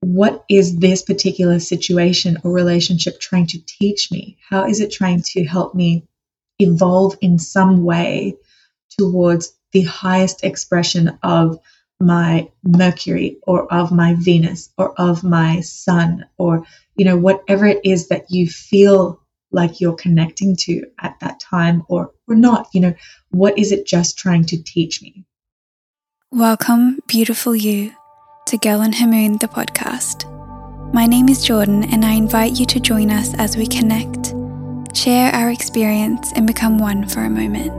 what is this particular situation or relationship trying to teach me? How is it trying to help me evolve in some way towards the highest expression of my Mercury or of my Venus or of my Sun or, you know, whatever it is that you feel like you're connecting to at that time or, or not, you know, what is it just trying to teach me? Welcome, beautiful you, to Girl and Her Moon, the podcast. My name is Jordan, and I invite you to join us as we connect, share our experience, and become one for a moment.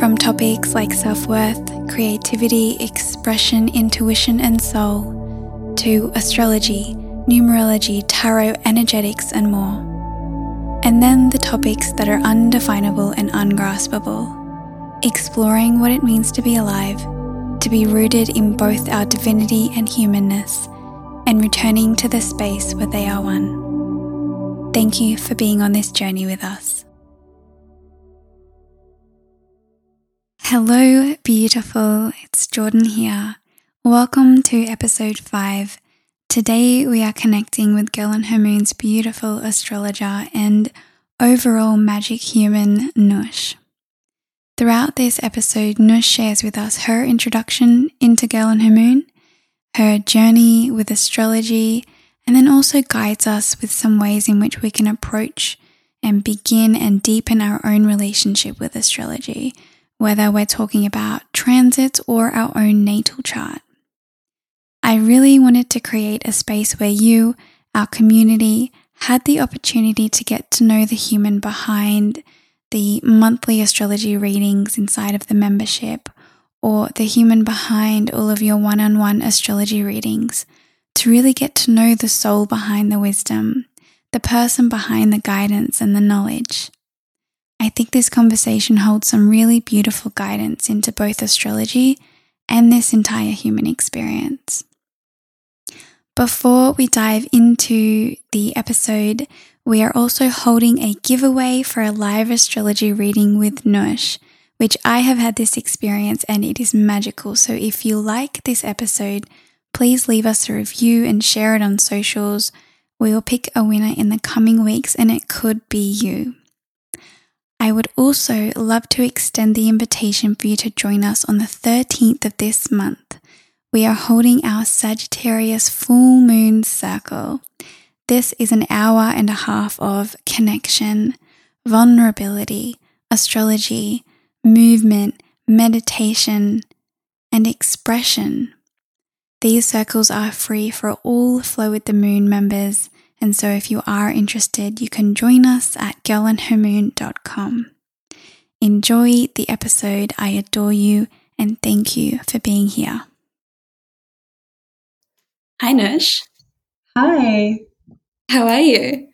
From topics like self worth, creativity, expression, intuition, and soul, to astrology, numerology, tarot, energetics, and more. And then the topics that are undefinable and ungraspable, exploring what it means to be alive, to be rooted in both our divinity and humanness, and returning to the space where they are one. Thank you for being on this journey with us. Hello, beautiful. It's Jordan here. Welcome to episode 5. Today we are connecting with Girl and Her Moon's beautiful astrologer and overall magic human, Noush. Throughout this episode, Noush shares with us her introduction into Girl and Her Moon, her journey with astrology, and then also guides us with some ways in which we can approach and begin and deepen our own relationship with astrology whether we're talking about transits or our own natal chart. I really wanted to create a space where you, our community, had the opportunity to get to know the human behind the monthly astrology readings inside of the membership or the human behind all of your one on one astrology readings, to really get to know the soul behind the wisdom, the person behind the guidance and the knowledge. I think this conversation holds some really beautiful guidance into both astrology and this entire human experience. Before we dive into the episode, we are also holding a giveaway for a live astrology reading with Noush, which I have had this experience and it is magical. So if you like this episode, please leave us a review and share it on socials. We will pick a winner in the coming weeks and it could be you. I would also love to extend the invitation for you to join us on the 13th of this month. We are holding our Sagittarius full moon circle. This is an hour and a half of connection, vulnerability, astrology, movement, meditation, and expression. These circles are free for all Flow with the Moon members and so if you are interested, you can join us at girlandhermoon.com. Enjoy the episode. I adore you and thank you for being here. Hi, Noush. Hi. How are you?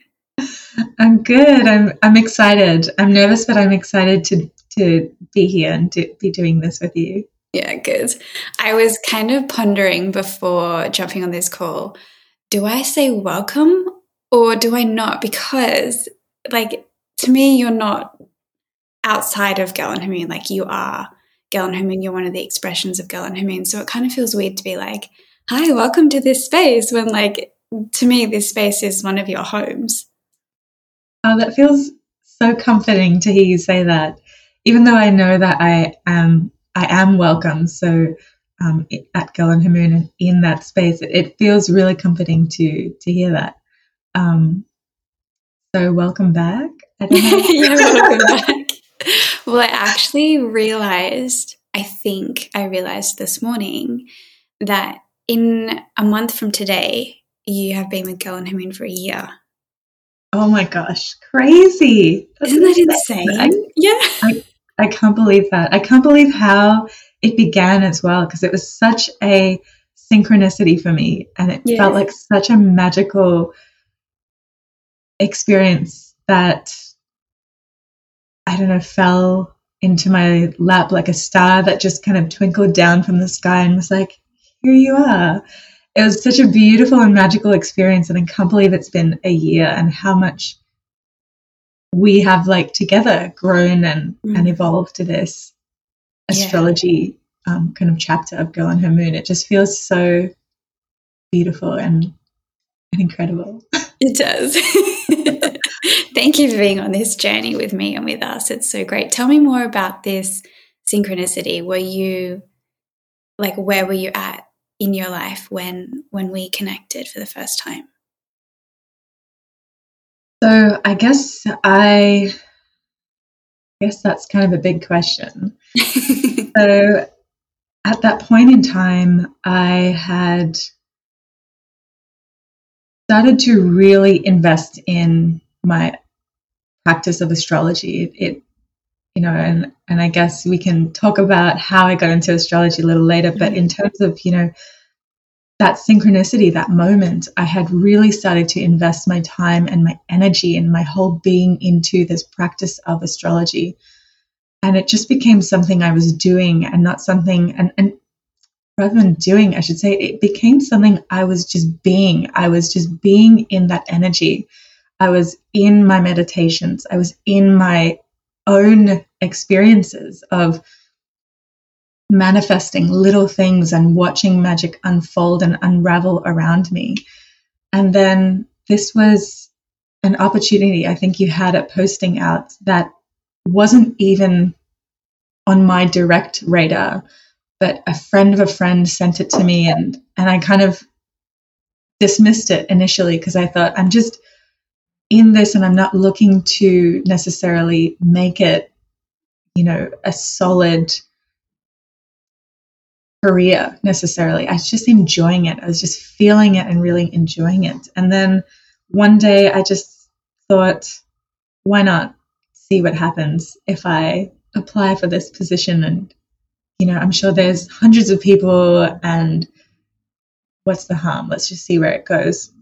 I'm good. I'm I'm excited. I'm nervous, but I'm excited to to be here and to be doing this with you. Yeah, good. I was kind of pondering before jumping on this call do I say welcome or do I not? Because, like, to me, you're not outside of and Like, you are and You're one of the expressions of and So it kind of feels weird to be like, hi, welcome to this space when, like, to me, this space is one of your homes. Oh, that feels so comforting to hear you say that. Even though I know that I am, I am welcome. So um, at Girl and Her Moon and in that space, it, it, feels really comforting to to hear that. Um, so welcome back. yeah, welcome back. Well, I actually realized, I think I realized this morning that in a month from today, you have been with Girl and Her for a year. Oh my gosh, crazy. Isn't that insane? I, yeah. I, I can't believe that. I can't believe how it began as well because it was such a synchronicity for me and it yeah. felt like such a magical experience that I don't know fell into my lap like a star that just kind of twinkled down from the sky and was like here you are it was such a beautiful and magical experience and I can't believe it's been a year and how much we have like together grown and, mm. and evolved to this astrology yeah. um, kind of chapter of Girl and Her Moon. It just feels so beautiful and, and incredible. It does. Thank you for being on this journey with me and with us. It's so great. Tell me more about this synchronicity. Were you like where were you at in your life when when we connected for the first time? So I guess I guess that's kind of a big question. so at that point in time, I had started to really invest in my practice of astrology. It, it, you know, and and I guess we can talk about how I got into astrology a little later. But mm-hmm. in terms of you know that synchronicity, that moment, I had really started to invest my time and my energy and my whole being into this practice of astrology. And it just became something I was doing and not something, and, and rather than doing, I should say, it became something I was just being. I was just being in that energy. I was in my meditations. I was in my own experiences of manifesting little things and watching magic unfold and unravel around me. And then this was an opportunity I think you had at posting out that wasn't even on my direct radar, but a friend of a friend sent it to me and and I kind of dismissed it initially because I thought I'm just in this and I'm not looking to necessarily make it, you know, a solid career necessarily. I was just enjoying it. I was just feeling it and really enjoying it. And then one day I just thought, why not see what happens if I apply for this position? And, you know, I'm sure there's hundreds of people and what's the harm? Let's just see where it goes.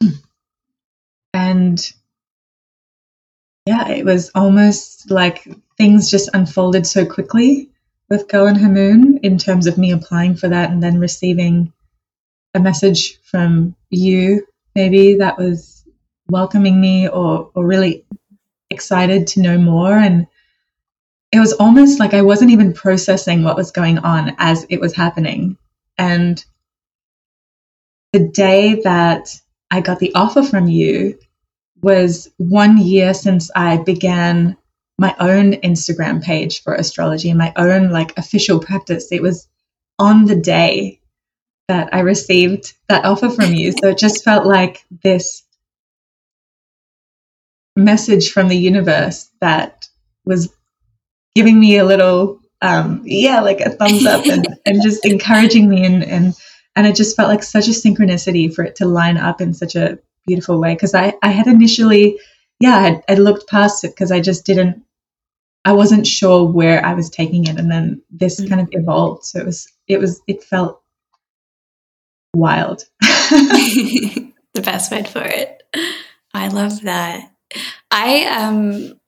And yeah, it was almost like things just unfolded so quickly with Girl and Her Moon in terms of me applying for that and then receiving a message from you, maybe that was welcoming me or, or really excited to know more. And it was almost like I wasn't even processing what was going on as it was happening. And the day that I got the offer from you was one year since I began my own Instagram page for astrology and my own like official practice. It was on the day that I received that offer from you. So it just felt like this message from the universe that was giving me a little um yeah like a thumbs up and, and just encouraging me and and and it just felt like such a synchronicity for it to line up in such a beautiful way because I, I had initially yeah I, I looked past it because I just didn't I wasn't sure where I was taking it, and then this mm-hmm. kind of evolved. So it was, it was, it felt wild. the best word for it. I love that. I um,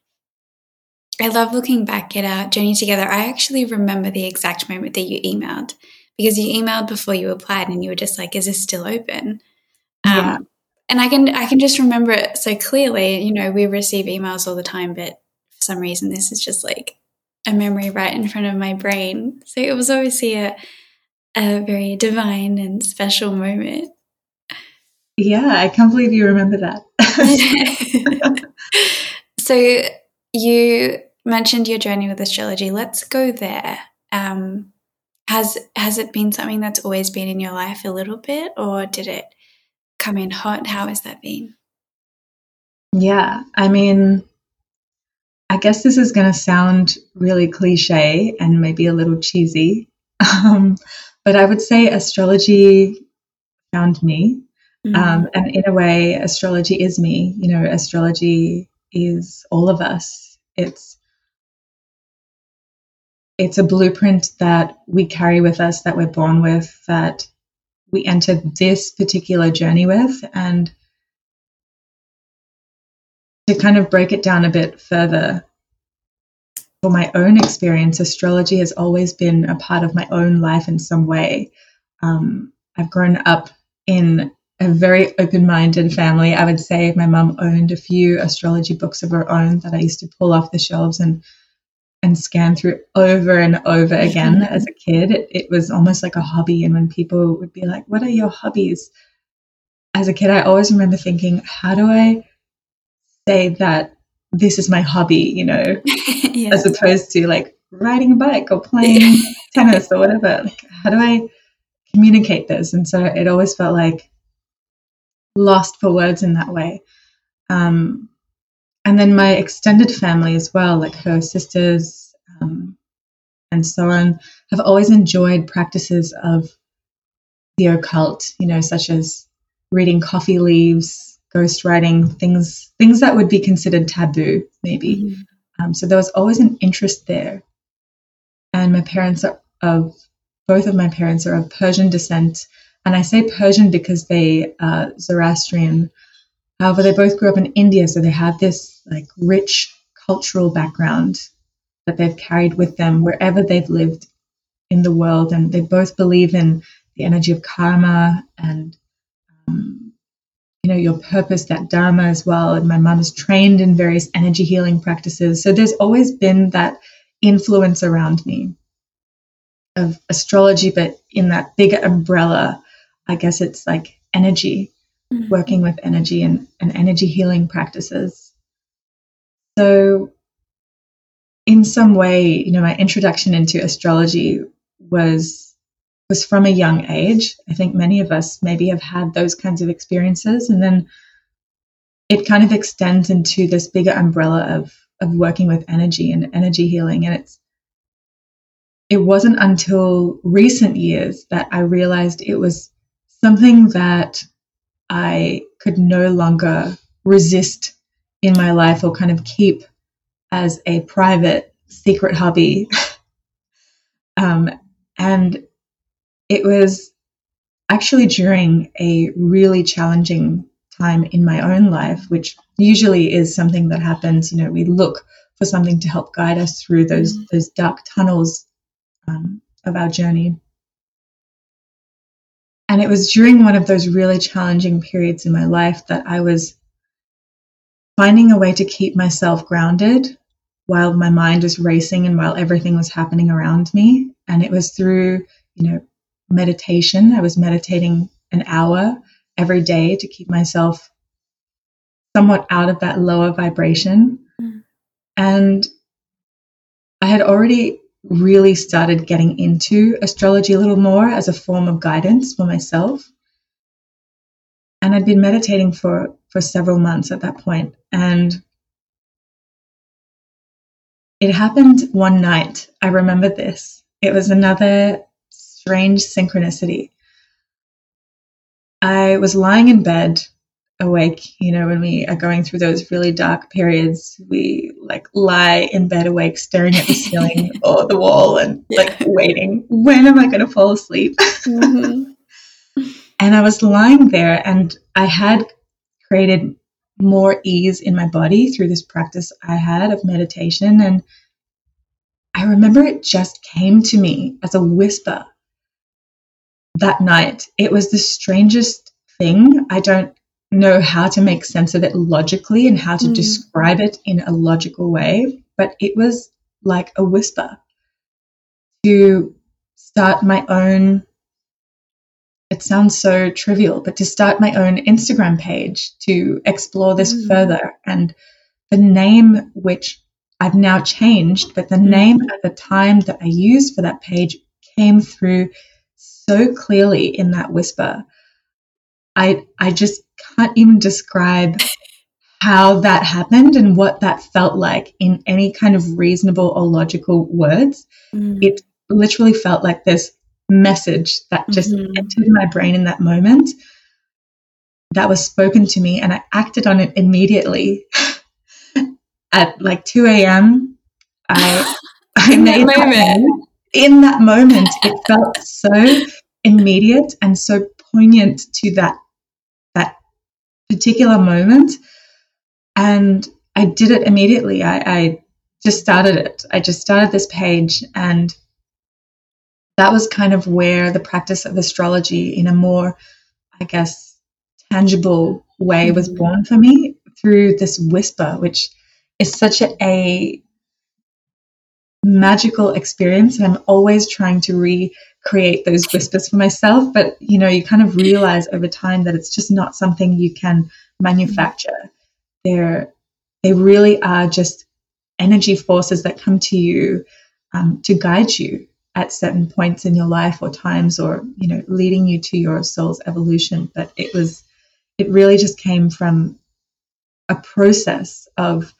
I love looking back at our journey together. I actually remember the exact moment that you emailed because you emailed before you applied, and you were just like, "Is this still open?" Um, yeah. And I can I can just remember it so clearly. You know, we receive emails all the time, but some reason, this is just like a memory right in front of my brain. So it was obviously a, a very divine and special moment. Yeah, I can't believe you remember that. so you mentioned your journey with astrology. Let's go there. Um, has has it been something that's always been in your life a little bit, or did it come in hot? How has that been? Yeah, I mean, I guess this is going to sound really cliche and maybe a little cheesy, um, but I would say astrology found me. Mm-hmm. Um, and in a way, astrology is me. You know, astrology is all of us. It's it's a blueprint that we carry with us, that we're born with, that we enter this particular journey with, and to kind of break it down a bit further, for my own experience, astrology has always been a part of my own life in some way. Um, I've grown up in a very open minded family. I would say my mum owned a few astrology books of her own that I used to pull off the shelves and and scan through over and over again as a kid. It, it was almost like a hobby. And when people would be like, What are your hobbies? As a kid, I always remember thinking, How do I say that this is my hobby, you know, yes. as opposed to like riding a bike or playing tennis or whatever? Like, how do I communicate this? And so it always felt like lost for words in that way. Um, and then my extended family as well, like her sisters um, and so on, have always enjoyed practices of the occult, you know, such as reading coffee leaves, ghost writing, things things that would be considered taboo, maybe. Mm-hmm. Um, so there was always an interest there. And my parents are of both of my parents are of Persian descent, and I say Persian because they are Zoroastrian However, they both grew up in India, so they have this like rich cultural background that they've carried with them wherever they've lived in the world, and they both believe in the energy of karma and um, you know your purpose, that dharma as well. And my mum is trained in various energy healing practices, so there's always been that influence around me of astrology, but in that bigger umbrella, I guess it's like energy mm-hmm. working with energy and, and energy healing practices. So, in some way, you know, my introduction into astrology was was from a young age. I think many of us maybe have had those kinds of experiences, and then it kind of extends into this bigger umbrella of of working with energy and energy healing. And it's it wasn't until recent years that I realized it was something that I could no longer resist in my life or kind of keep as a private secret hobby. um, and it was actually during a really challenging time in my own life, which usually is something that happens. You know, we look for something to help guide us through those mm-hmm. those dark tunnels um, of our journey. And it was during one of those really challenging periods in my life that I was finding a way to keep myself grounded while my mind was racing and while everything was happening around me. And it was through, you know, meditation. I was meditating an hour every day to keep myself somewhat out of that lower vibration. Mm. And I had already really started getting into astrology a little more as a form of guidance for myself. And I'd been meditating for, for several months at that point. And it happened one night. I remember this. It was another strange synchronicity. I was lying in bed awake you know when we are going through those really dark periods we like lie in bed awake staring at the ceiling or the wall and yeah. like waiting when am i going to fall asleep mm-hmm. and i was lying there and i had created more ease in my body through this practice i had of meditation and i remember it just came to me as a whisper that night it was the strangest thing i don't know how to make sense of it logically and how to mm. describe it in a logical way, but it was like a whisper to start my own. It sounds so trivial, but to start my own Instagram page to explore this mm. further. And the name, which I've now changed, but the mm. name at the time that I used for that page came through so clearly in that whisper. I I just can't even describe how that happened and what that felt like in any kind of reasonable or logical words. Mm. It literally felt like this message that just mm-hmm. entered my brain in that moment that was spoken to me, and I acted on it immediately. At like 2 a.m., I, I in made that moment. in that moment, it felt so immediate and so poignant to that that particular moment. And I did it immediately. I, I just started it. I just started this page. And that was kind of where the practice of astrology in a more, I guess, tangible way was mm-hmm. born for me through this whisper, which is such a, a magical experience. And I'm always trying to recreate those whispers for myself. But, you know, you kind of realize over time that it's just not something you can manufacture. They're, they really are just energy forces that come to you um, to guide you at certain points in your life or times or you know leading you to your soul's evolution but it was it really just came from a process of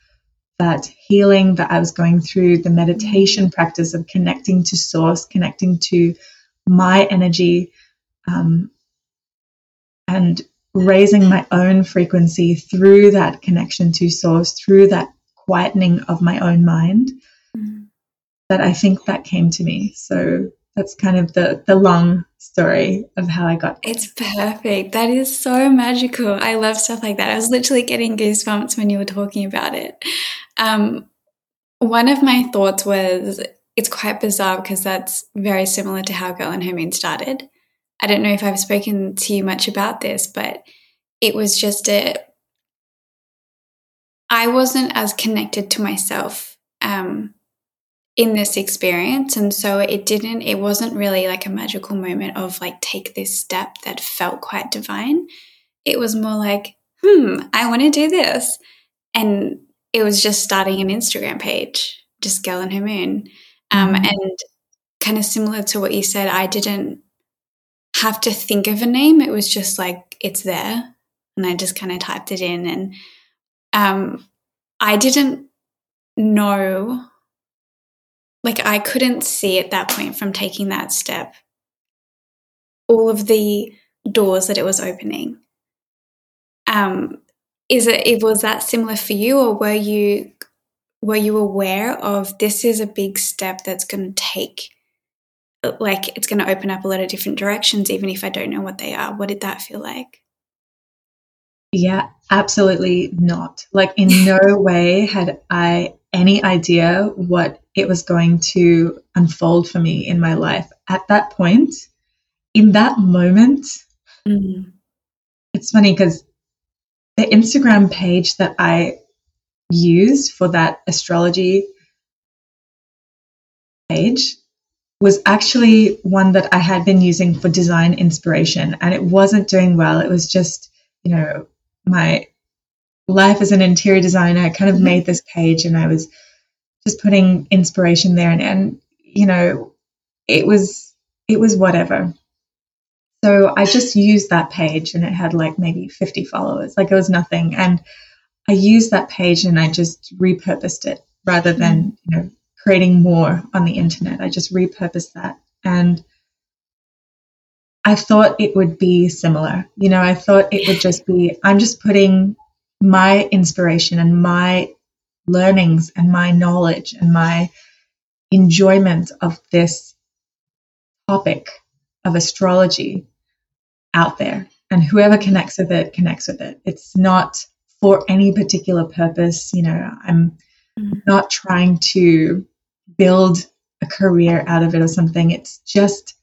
that healing that I was going through, the meditation practice of connecting to source, connecting to my energy, um, and raising my own frequency through that connection to source, through that quietening of my own mind. Mm-hmm. That I think that came to me. So that's kind of the the long story of how I got. It's perfect. That is so magical. I love stuff like that. I was literally getting goosebumps when you were talking about it. Um, one of my thoughts was it's quite bizarre because that's very similar to how Girl and Her Moon started. I don't know if I've spoken to you much about this, but it was just a. I wasn't as connected to myself um, in this experience. And so it didn't, it wasn't really like a magical moment of like, take this step that felt quite divine. It was more like, hmm, I want to do this. And it was just starting an Instagram page, just Girl and Her Moon. Um, mm-hmm. And kind of similar to what you said, I didn't have to think of a name. It was just like, it's there. And I just kind of typed it in. And um, I didn't know like I couldn't see at that point from taking that step all of the doors that it was opening. Um, is it, it was that similar for you, or were you were you aware of this is a big step that's going to take, like it's going to open up a lot of different directions, even if I don't know what they are? What did that feel like? Yeah, absolutely not. Like in no way had I any idea what it was going to unfold for me in my life. At that point, in that moment, mm-hmm. it's funny because the Instagram page that I used for that astrology page was actually one that I had been using for design inspiration and it wasn't doing well. It was just, you know, my life as an interior designer. I kind of mm-hmm. made this page and I was just putting inspiration there and, and you know it was it was whatever so i just used that page and it had like maybe 50 followers like it was nothing and i used that page and i just repurposed it rather than mm. you know creating more on the internet i just repurposed that and i thought it would be similar you know i thought it would just be i'm just putting my inspiration and my learnings and my knowledge and my enjoyment of this topic of astrology out there. And whoever connects with it connects with it. It's not for any particular purpose. You know, I'm mm. not trying to build a career out of it or something. It's just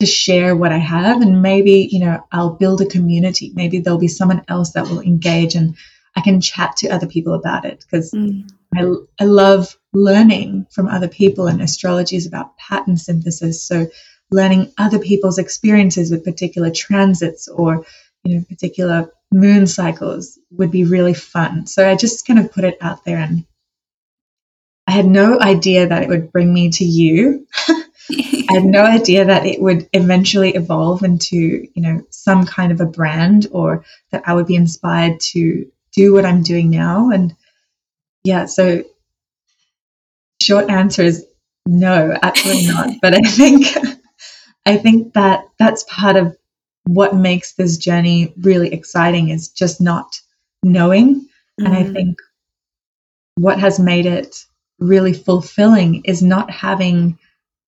to share what I have. And maybe, you know, I'll build a community. Maybe there'll be someone else that will engage and I can chat to other people about it because mm. I, I love learning from other people, and astrology is about pattern synthesis. So, learning other people's experiences with particular transits or you know particular moon cycles would be really fun. So I just kind of put it out there and I had no idea that it would bring me to you. I had no idea that it would eventually evolve into, you know, some kind of a brand or that I would be inspired to do what I'm doing now. And yeah, so short answer is no, absolutely not. But I think I think that that's part of what makes this journey really exciting is just not knowing. Mm-hmm. And I mm-hmm. think what has made it really fulfilling is not having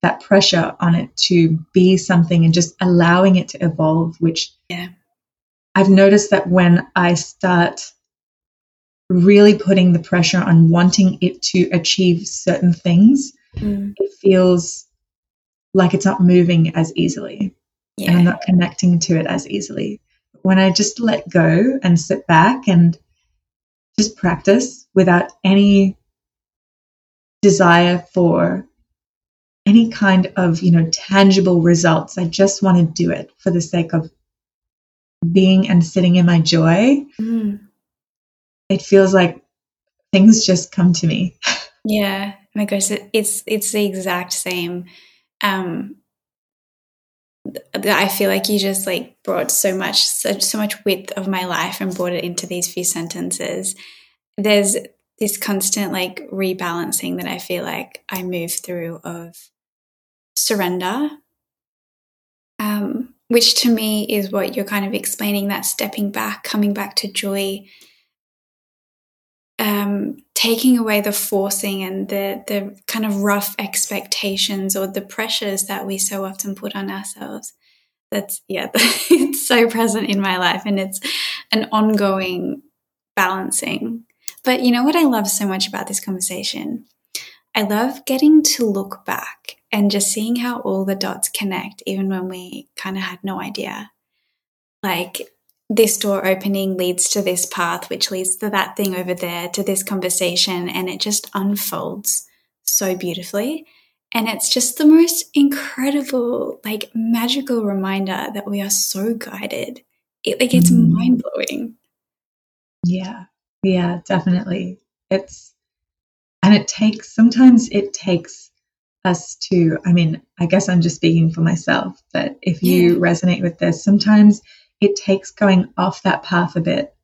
that pressure on it to be something and just allowing it to evolve, which yeah. I've noticed that when I start really putting the pressure on wanting it to achieve certain things, mm. it feels like it's not moving as easily. Yeah. And I'm not connecting to it as easily. When I just let go and sit back and just practice without any desire for any kind of, you know, tangible results. I just want to do it for the sake of being and sitting in my joy. Mm. It feels like things just come to me. Yeah, my gosh, it's it's the exact same. Um, I feel like you just like brought so much so, so much width of my life and brought it into these few sentences. There's this constant like rebalancing that I feel like I move through of surrender, um, which to me is what you're kind of explaining that stepping back, coming back to joy, um, taking away the forcing and the the kind of rough expectations or the pressures that we so often put on ourselves. That's yeah, it's so present in my life, and it's an ongoing balancing. But you know what I love so much about this conversation? I love getting to look back and just seeing how all the dots connect, even when we kind of had no idea. Like this door opening leads to this path, which leads to that thing over there, to this conversation, and it just unfolds so beautifully. And it's just the most incredible, like magical reminder that we are so guided. It, like it's mm. mind blowing. Yeah, yeah, definitely. It's, and it takes, sometimes it takes us to, I mean, I guess I'm just speaking for myself, but if you yeah. resonate with this, sometimes it takes going off that path a bit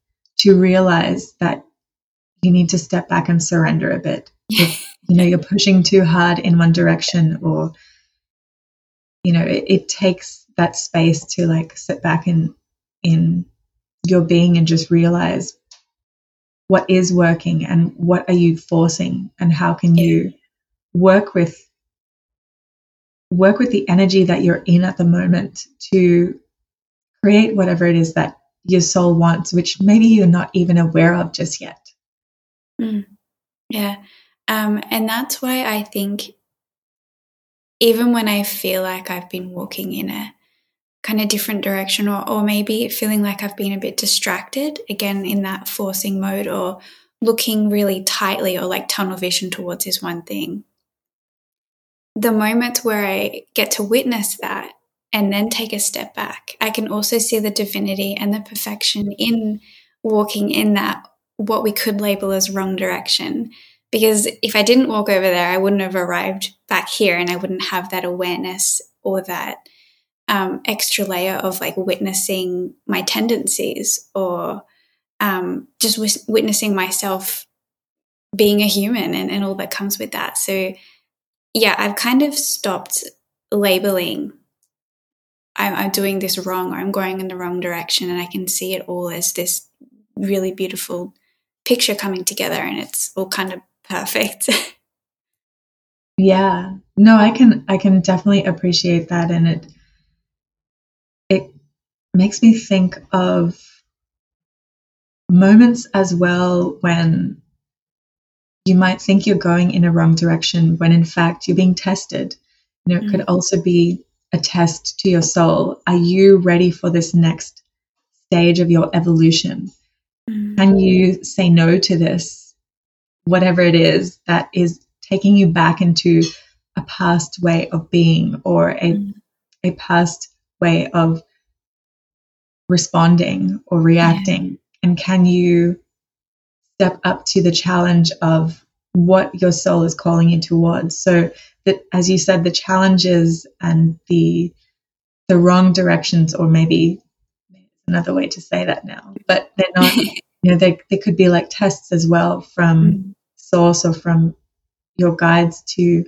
to realize that you need to step back and surrender a bit. If, you know, you're pushing too hard in one direction or, you know, it, it takes that space to like sit back in, in your being and just realize what is working and what are you forcing and how can you work with work with the energy that you're in at the moment to create whatever it is that your soul wants, which maybe you're not even aware of just yet. Mm. Yeah. Um, and that's why I think even when I feel like I've been walking in a kind of different direction, or, or maybe feeling like I've been a bit distracted, again, in that forcing mode, or looking really tightly or like tunnel vision towards this one thing. The moments where I get to witness that and then take a step back. I can also see the divinity and the perfection in walking in that what we could label as wrong direction. Because if I didn't walk over there, I wouldn't have arrived back here and I wouldn't have that awareness or that um, extra layer of like witnessing my tendencies or um, just w- witnessing myself being a human and, and all that comes with that. So, yeah, I've kind of stopped labeling I'm, I'm doing this wrong or I'm going in the wrong direction. And I can see it all as this really beautiful picture coming together and it's all kind of perfect. yeah. No, I can I can definitely appreciate that and it it makes me think of moments as well when you might think you're going in a wrong direction when in fact you're being tested. You know, it mm-hmm. could also be a test to your soul. Are you ready for this next stage of your evolution? Mm-hmm. Can you say no to this, whatever it is that is taking you back into a past way of being or a, mm-hmm. a past way of responding or reacting? Yeah. And can you step up to the challenge of what your soul is calling you towards? So that, as you said, the challenges and the the wrong directions, or maybe another way to say that now, but they're not. you know, they they could be like tests as well from mm. source or from your guides to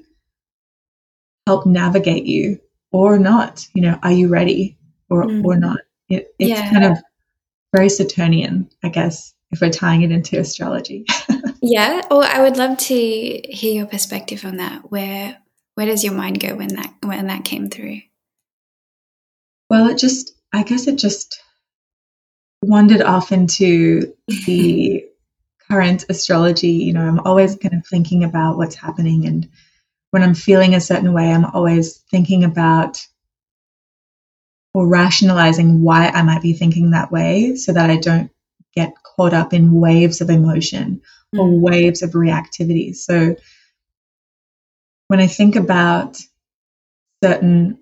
help navigate you or not. You know, are you ready or mm. or not? It, it's yeah. kind of very Saturnian, I guess, if we're tying it into astrology. yeah, or I would love to hear your perspective on that. Where where does your mind go when that when that came through? Well, it just I guess it just wandered off into the current astrology. You know, I'm always kind of thinking about what's happening and when I'm feeling a certain way, I'm always thinking about or rationalizing why I might be thinking that way so that I don't get caught up in waves of emotion or mm. waves of reactivity. So when I think about certain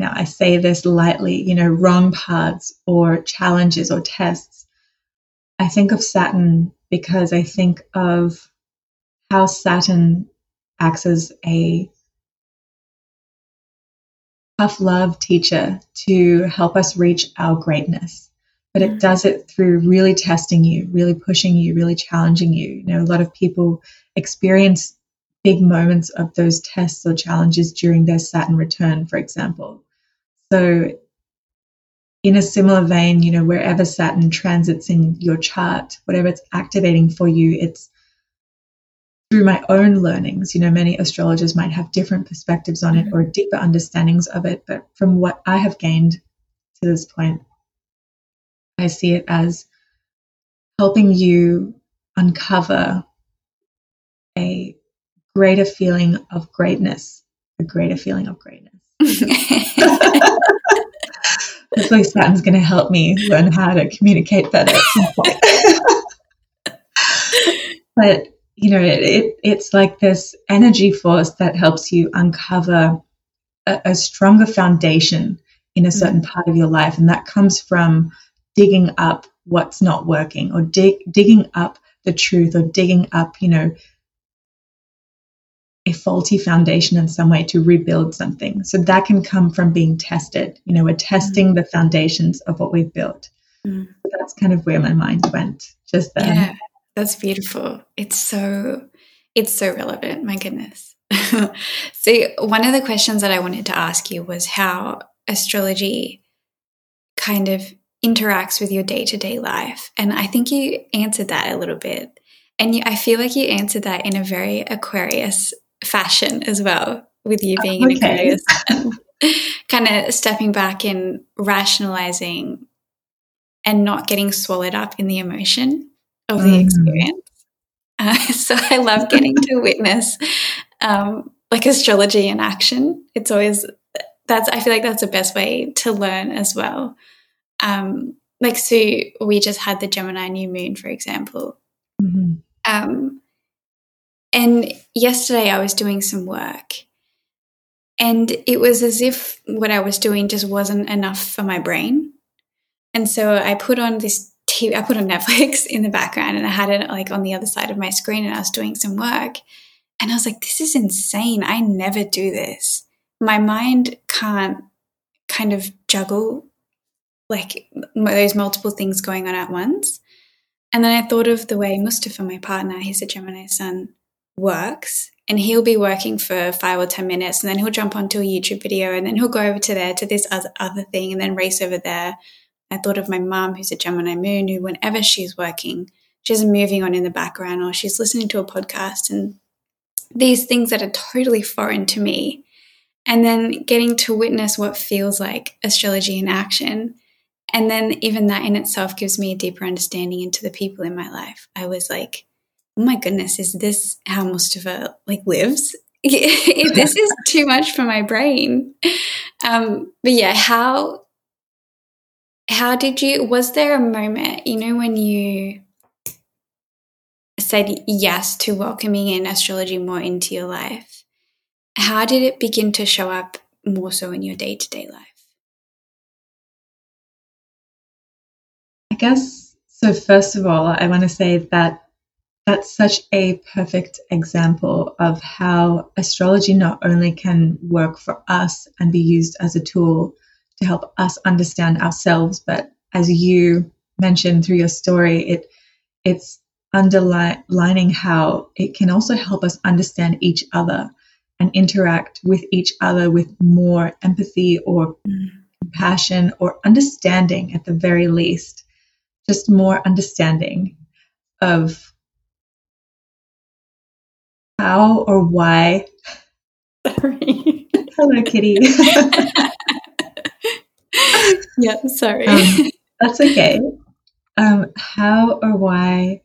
now I say this lightly, you know, wrong paths or challenges or tests, I think of Saturn because I think of how Saturn acts as a tough love teacher to help us reach our greatness. But it mm. does it through really testing you, really pushing you, really challenging you. You know, a lot of people experience big moments of those tests or challenges during their Saturn return, for example. So, in a similar vein, you know, wherever Saturn transits in your chart, whatever it's activating for you, it's through my own learnings. You know, many astrologers might have different perspectives on it mm-hmm. or deeper understandings of it, but from what I have gained to this point, I see it as helping you uncover a greater feeling of greatness, a greater feeling of greatness. Hopefully, Saturn's going to help me learn how to communicate better at some point. but you know, it, it, it's like this energy force that helps you uncover a, a stronger foundation in a certain mm-hmm. part of your life, and that comes from digging up what's not working, or dig, digging up the truth, or digging up, you know, a faulty foundation in some way to rebuild something. So that can come from being tested. You know, we're testing mm. the foundations of what we've built. Mm. So that's kind of where my mind went just then. Yeah, that's beautiful. It's so it's so relevant. My goodness. so one of the questions that I wanted to ask you was how astrology kind of interacts with your day-to-day life. And I think you answered that a little bit. And you, I feel like you answered that in a very Aquarius fashion as well, with you being okay. an Aquarius. kind of stepping back and rationalizing and not getting swallowed up in the emotion of the mm. experience. Uh, so I love getting to witness um, like astrology in action. It's always that's I feel like that's the best way to learn as well. Um, like so, we just had the Gemini new moon, for example. Mm-hmm. Um, and yesterday I was doing some work and it was as if what I was doing just wasn't enough for my brain. And so I put on this TV, I put on Netflix in the background and I had it like on the other side of my screen and I was doing some work. And I was like, this is insane. I never do this. My mind can't kind of juggle like those multiple things going on at once. And then I thought of the way Mustafa, my partner, he's a Gemini sun, works and he'll be working for five or 10 minutes and then he'll jump onto a YouTube video and then he'll go over to there to this other thing and then race over there. I thought of my mom, who's a Gemini moon, who whenever she's working, she's moving on in the background or she's listening to a podcast and these things that are totally foreign to me. And then getting to witness what feels like astrology in action. And then even that in itself gives me a deeper understanding into the people in my life. I was like, oh my goodness, is this how Mustafa like lives? this is too much for my brain. Um, but yeah, how how did you was there a moment, you know, when you said yes to welcoming in astrology more into your life? How did it begin to show up more so in your day to day life? I guess so. First of all, I want to say that that's such a perfect example of how astrology not only can work for us and be used as a tool to help us understand ourselves, but as you mentioned through your story, it it's underlining how it can also help us understand each other and interact with each other with more empathy or mm. compassion or understanding at the very least, just more understanding of how or why. Sorry. Hello, Kitty. yeah, sorry. Um, that's okay. Um, how or why?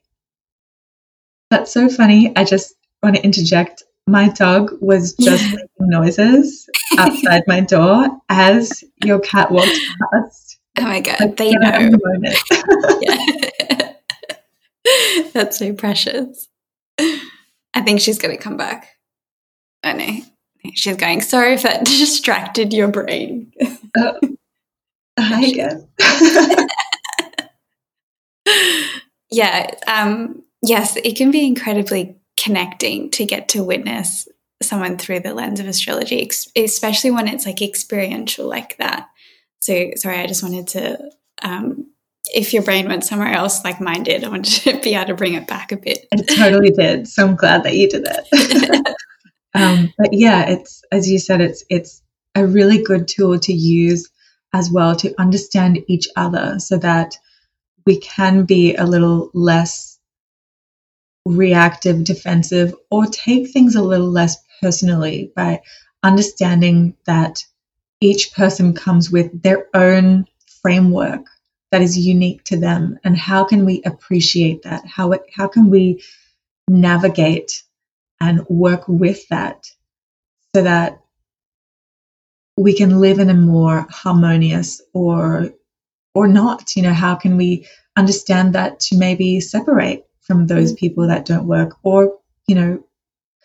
That's so funny. I just want to interject. My dog was just making noises outside my door as your cat walked past. Oh my god, like, they know. yeah. That's so precious. I think she's going to come back. I know. She's going, sorry if that distracted your brain. Oh, hi again. yeah. Um, yes, it can be incredibly connecting to get to witness someone through the lens of astrology, especially when it's like experiential like that. So, sorry, I just wanted to, um, if your brain went somewhere else like mine did, I wanted to be able to bring it back a bit. It totally did. So I'm glad that you did it. um, but yeah, it's as you said, it's it's a really good tool to use as well to understand each other, so that we can be a little less reactive, defensive, or take things a little less personally by understanding that each person comes with their own framework that is unique to them. And how can we appreciate that? How how can we navigate and work with that so that we can live in a more harmonious or or not you know how can we understand that to maybe separate from those mm. people that don't work or you know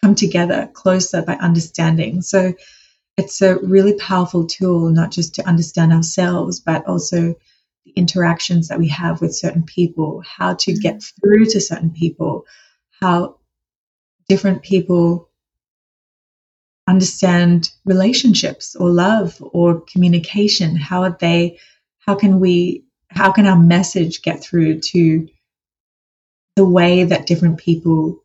come together closer by understanding so it's a really powerful tool not just to understand ourselves but also the interactions that we have with certain people how to get mm. through to certain people how different people understand relationships or love or communication. How are they how can we how can our message get through to the way that different people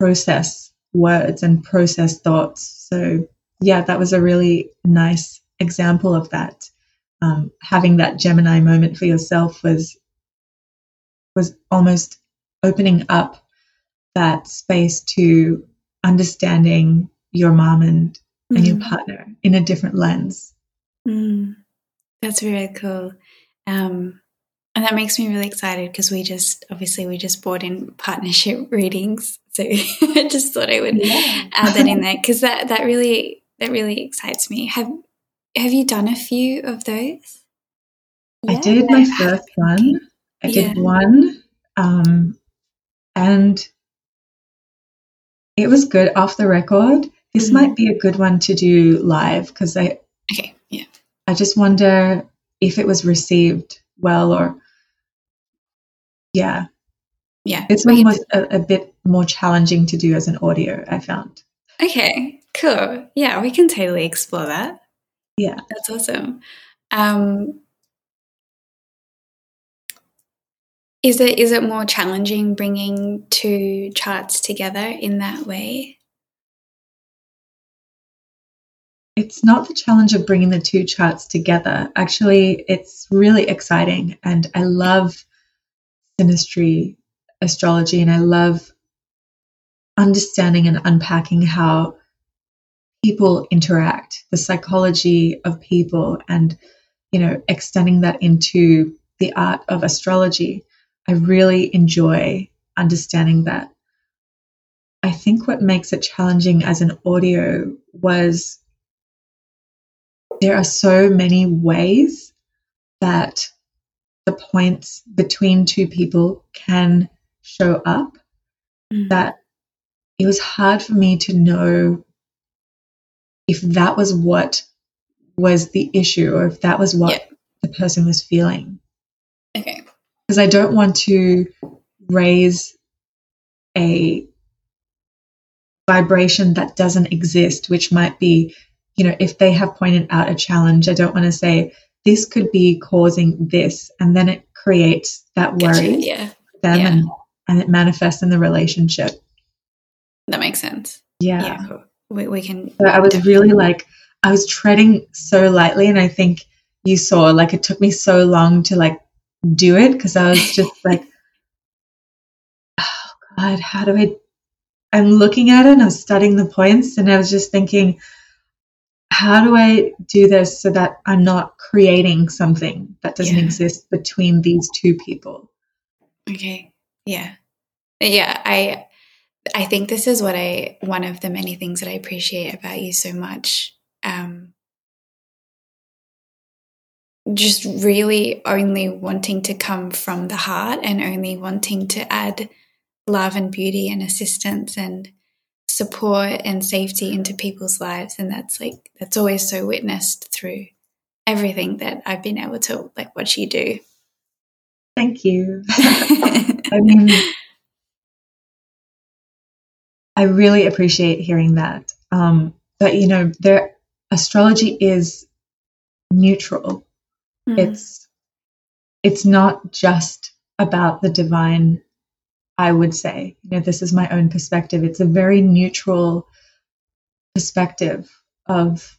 process words and process thoughts? So yeah that was a really nice example of that. Um, having that gemini moment for yourself was was almost opening up that space to understanding your mom and, mm. and your mm. partner in a different lens. Mm. That's really cool. Um, and that makes me really excited because we just obviously we just bought in partnership readings. So I just thought I would yeah. add that in there because that, that really that really excites me. Have have you done a few of those? I yeah. did my first one. I yeah. did one. Um, and it was good off the record. This mm-hmm. might be a good one to do live because I okay yeah I just wonder if it was received well or yeah yeah it's was a, a bit more challenging to do as an audio. I found. Okay, cool. Yeah, we can totally explore that. Yeah, that's awesome. Um, Is it is it more challenging bringing two charts together in that way? It's not the challenge of bringing the two charts together. Actually, it's really exciting, and I love synastry astrology, and I love understanding and unpacking how people interact, the psychology of people, and you know, extending that into the art of astrology. I really enjoy understanding that. I think what makes it challenging as an audio was there are so many ways that the points between two people can show up mm. that it was hard for me to know if that was what was the issue or if that was what yeah. the person was feeling. Okay because I don't want to raise a vibration that doesn't exist, which might be, you know, if they have pointed out a challenge, I don't want to say this could be causing this, and then it creates that worry gotcha, yeah. them yeah. and, and it manifests in the relationship. That makes sense. Yeah. Yeah, cool. we, we can. So I was really like, I was treading so lightly, and I think you saw like it took me so long to like do it because I was just like, oh God, how do I? I'm looking at it and I'm studying the points, and I was just thinking, how do I do this so that I'm not creating something that doesn't yeah. exist between these two people? Okay. Yeah. Yeah. I, I think this is what I, one of the many things that I appreciate about you so much. Um, just really only wanting to come from the heart and only wanting to add love and beauty and assistance and support and safety into people's lives and that's like that's always so witnessed through everything that I've been able to like watch you do. Thank you. I mean I really appreciate hearing that. Um, but you know, there astrology is neutral. Mm. It's it's not just about the divine I would say. You know, this is my own perspective. It's a very neutral perspective of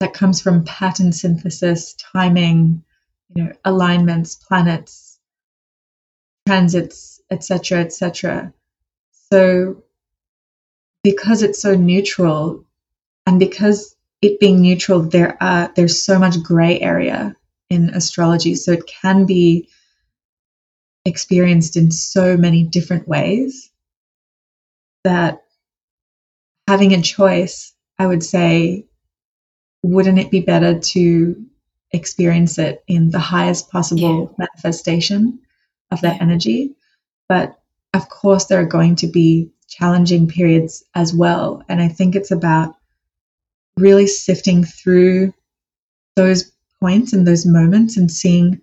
that comes from pattern synthesis, timing, you know, alignments, planets, transits, etc., etc. So because it's so neutral and because it being neutral there are there's so much gray area in astrology so it can be experienced in so many different ways that having a choice, I would say, wouldn't it be better to experience it in the highest possible yeah. manifestation of that energy? But of course, there are going to be challenging periods as well. And I think it's about really sifting through those points and those moments and seeing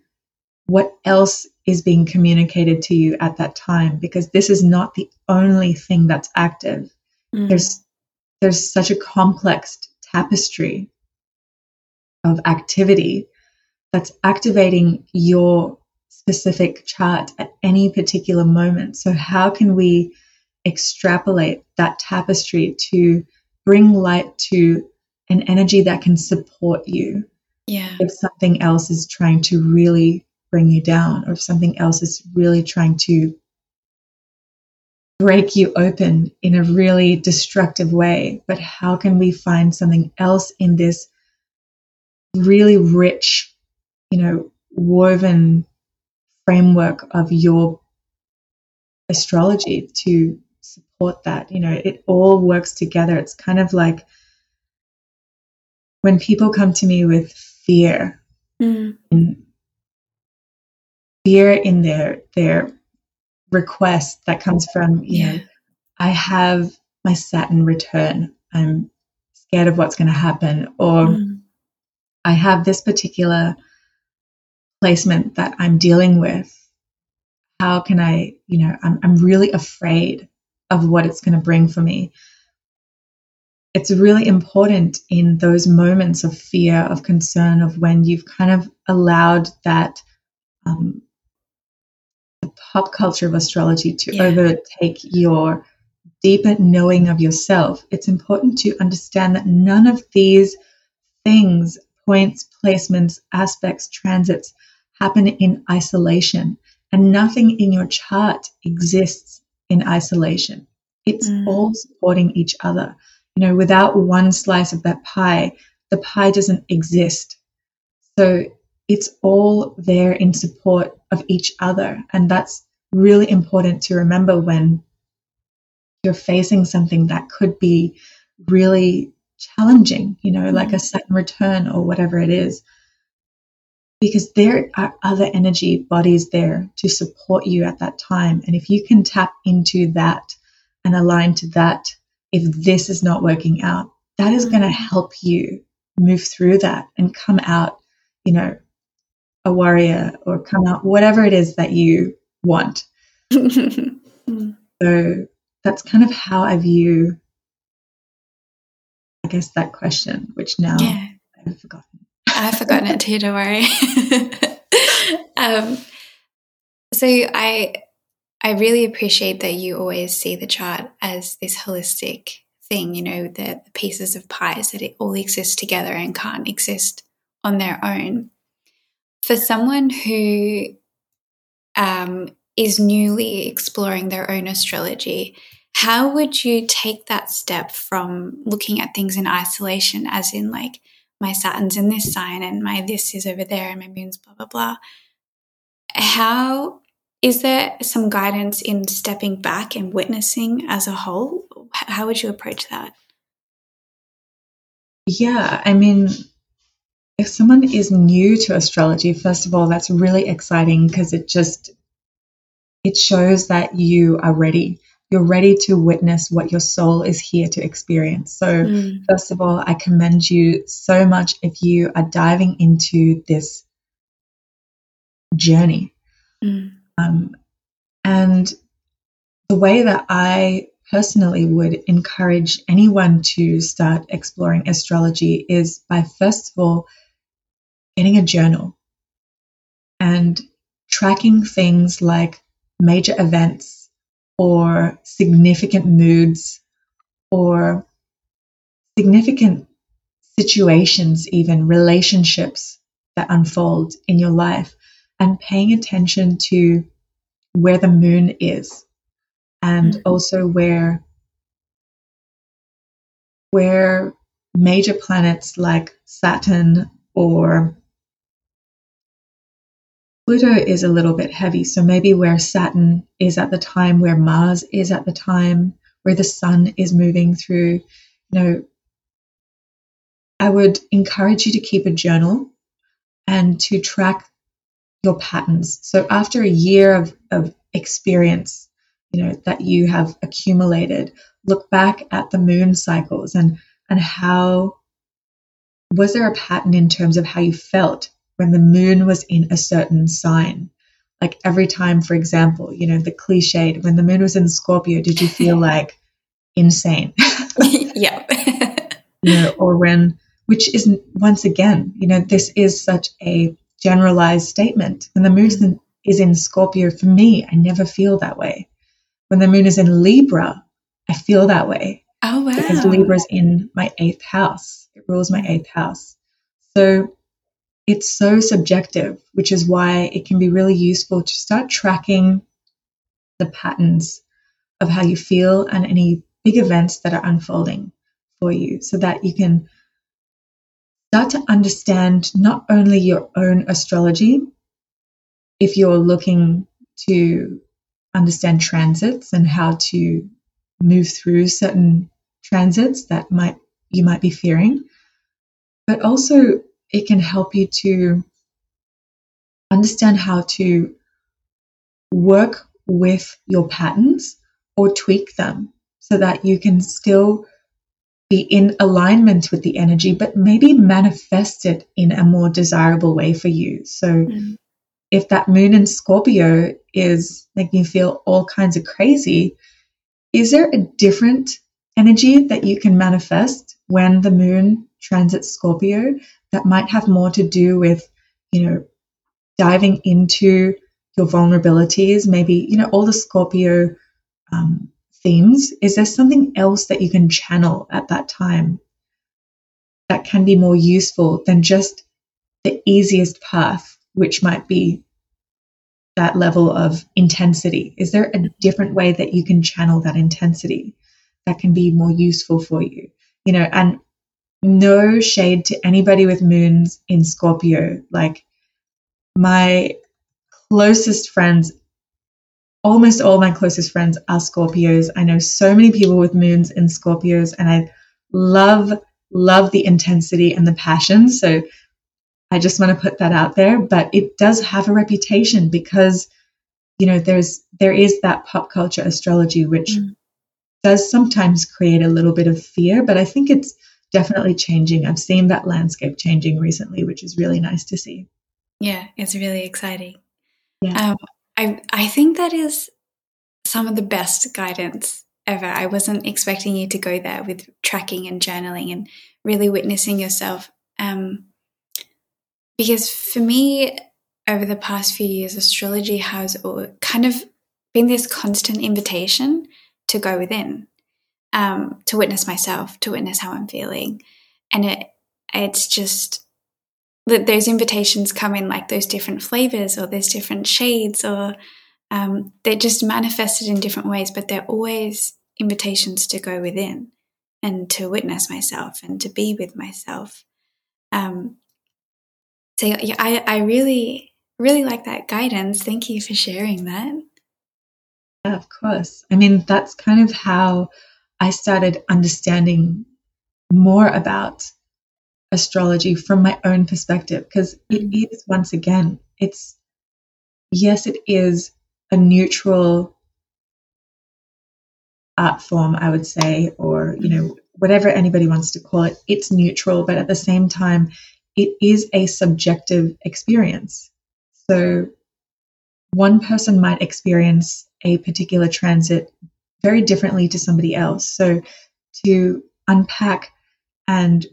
what else is being communicated to you at that time because this is not the only thing that's active. Mm. there's there's such a complex tapestry of activity that's activating your specific chart at any particular moment. So how can we extrapolate that tapestry to bring light to an energy that can support you yeah. if something else is trying to really bring you down or if something else is really trying to break you open in a really destructive way. But how can we find something else in this really rich, you know, woven framework of your astrology to support that? You know, it all works together. It's kind of like when people come to me with fear mm. Fear in their their request that comes from you yeah. know i have my saturn return i'm scared of what's going to happen or mm. i have this particular placement that i'm dealing with how can i you know i'm, I'm really afraid of what it's going to bring for me it's really important in those moments of fear of concern of when you've kind of allowed that um, pop culture of astrology to yeah. overtake your deeper knowing of yourself, it's important to understand that none of these things, points, placements, aspects, transits, happen in isolation. And nothing in your chart exists in isolation. It's mm. all supporting each other. You know, without one slice of that pie, the pie doesn't exist. So it's all there in support of each other. And that's really important to remember when you're facing something that could be really challenging, you know, like a mm-hmm. Saturn return or whatever it is. Because there are other energy bodies there to support you at that time. And if you can tap into that and align to that, if this is not working out, that is mm-hmm. going to help you move through that and come out, you know, a warrior or come out whatever it is that you want. so that's kind of how I view, I guess, that question, which now yeah. I've forgotten. I've forgotten it too, don't worry. um, so I I really appreciate that you always see the chart as this holistic thing, you know, the, the pieces of pies that it all exists together and can't exist on their own for someone who um, is newly exploring their own astrology, how would you take that step from looking at things in isolation, as in like my Saturn's in this sign and my this is over there and my moon's blah blah blah? How is there some guidance in stepping back and witnessing as a whole? How would you approach that? Yeah, I mean, if someone is new to astrology, first of all, that's really exciting because it just it shows that you are ready you're ready to witness what your soul is here to experience. So, mm. first of all, I commend you so much if you are diving into this journey. Mm. Um, and the way that I personally would encourage anyone to start exploring astrology is by first of all getting a journal and tracking things like major events or significant moods or significant situations, even relationships that unfold in your life, and paying attention to where the moon is and mm-hmm. also where where major planets like Saturn or Pluto is a little bit heavy. So maybe where Saturn is at the time, where Mars is at the time, where the sun is moving through, you know, I would encourage you to keep a journal and to track your patterns. So after a year of, of experience, you know, that you have accumulated, look back at the moon cycles and and how was there a pattern in terms of how you felt when the moon was in a certain sign. Like every time, for example, you know, the cliched, when the moon was in Scorpio, did you feel like insane? yeah. you know, or when, which isn't, once again, you know, this is such a generalized statement. When the moon is in, is in Scorpio, for me, I never feel that way. When the moon is in Libra, I feel that way. Oh, wow. Because Libra is in my eighth house, it rules my eighth house. So it's so subjective, which is why it can be really useful to start tracking the patterns of how you feel and any big events that are unfolding for you so that you can start to understand not only your own astrology, if you're looking to understand transits and how to move through certain transits that might you might be fearing, but also it can help you to understand how to work with your patterns or tweak them so that you can still be in alignment with the energy, but maybe manifest it in a more desirable way for you. So, mm. if that moon in Scorpio is making you feel all kinds of crazy, is there a different energy that you can manifest when the moon transits Scorpio that might have more to do with, you know, diving into your vulnerabilities, maybe, you know, all the Scorpio um, themes. Is there something else that you can channel at that time that can be more useful than just the easiest path, which might be that level of intensity? Is there a different way that you can channel that intensity that can be more useful for you? You know, and no shade to anybody with moons in Scorpio. Like my closest friends, almost all my closest friends are Scorpios. I know so many people with moons in Scorpios, and I love, love the intensity and the passion. So I just want to put that out there. But it does have a reputation because, you know, there's there is that pop culture astrology, which mm. does sometimes create a little bit of fear, but I think it's definitely changing. I've seen that landscape changing recently, which is really nice to see. Yeah, it's really exciting. Yeah. Um, I I think that is some of the best guidance ever. I wasn't expecting you to go there with tracking and journaling and really witnessing yourself. Um, because for me, over the past few years, astrology has kind of been this constant invitation to go within, um, to witness myself, to witness how I'm feeling. And it it's just that those invitations come in like those different flavors or those different shades or um, they're just manifested in different ways, but they're always invitations to go within and to witness myself and to be with myself. Um, so yeah, I, I really, really like that guidance. Thank you for sharing that. Yeah, of course. I mean, that's kind of how I started understanding more about astrology from my own perspective because it mm. once again, it's yes, it is a neutral art form, I would say, or you know, whatever anybody wants to call it, it's neutral, but at the same time, it is a subjective experience. So one person might experience a particular transit very differently to somebody else. So to unpack and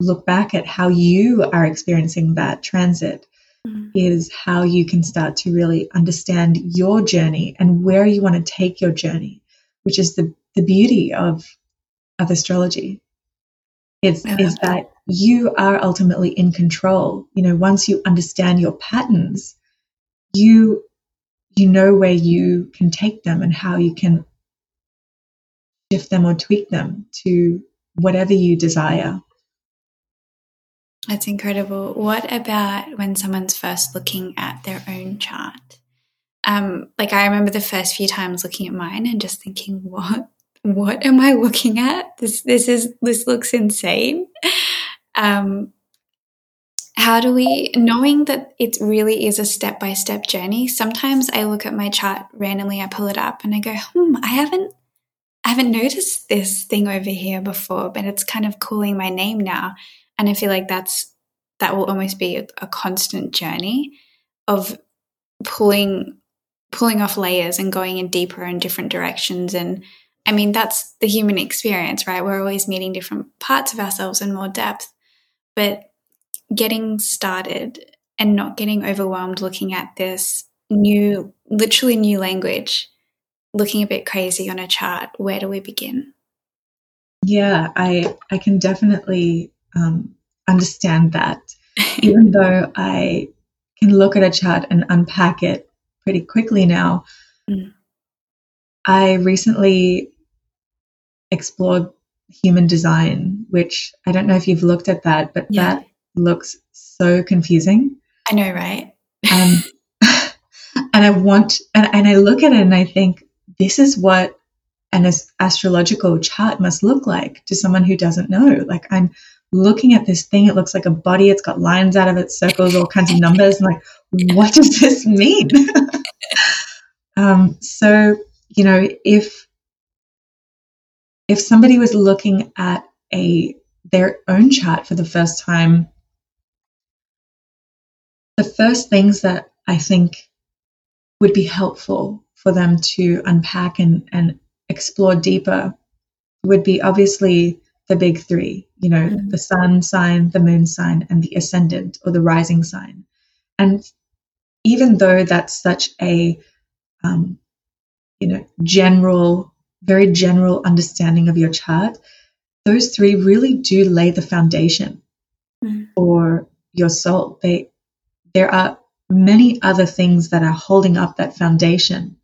look back at how you are experiencing that transit mm. is how you can start to really understand your journey and where you want to take your journey, which is the, the beauty of of astrology. It's is that you are ultimately in control. You know, once you understand your patterns, you you know where you can take them and how you can shift them or tweak them to whatever you desire. That's incredible. What about when someone's first looking at their own chart? Um, like I remember the first few times looking at mine and just thinking, what, what am I looking at? This, this is, this looks insane. Um, how do we, knowing that it really is a step by step journey, sometimes I look at my chart randomly, I pull it up and I go, hmm, I haven't, I haven't noticed this thing over here before, but it's kind of calling my name now and i feel like that's that will almost be a, a constant journey of pulling pulling off layers and going in deeper in different directions and i mean that's the human experience right? We're always meeting different parts of ourselves in more depth but getting started and not getting overwhelmed looking at this new literally new language looking a bit crazy on a chart where do we begin yeah i i can definitely um, understand that, even though I can look at a chart and unpack it pretty quickly now. Mm. I recently explored human design, which I don't know if you've looked at that, but yeah. that looks so confusing. I know, right? Um, and I want, and, and I look at it and I think, this is what an astrological chart must look like to someone who doesn't know. Like I'm looking at this thing. It looks like a body. It's got lines out of it, circles, all kinds of numbers. I'm like, what does this mean? um, so, you know, if if somebody was looking at a their own chart for the first time, the first things that I think would be helpful for them to unpack and, and explore deeper would be obviously the big three, you know, mm-hmm. the sun sign, the moon sign, and the ascendant or the rising sign. And even though that's such a, um, you know, general, very general understanding of your chart, those three really do lay the foundation mm-hmm. for your soul. They, there are many other things that are holding up that foundation,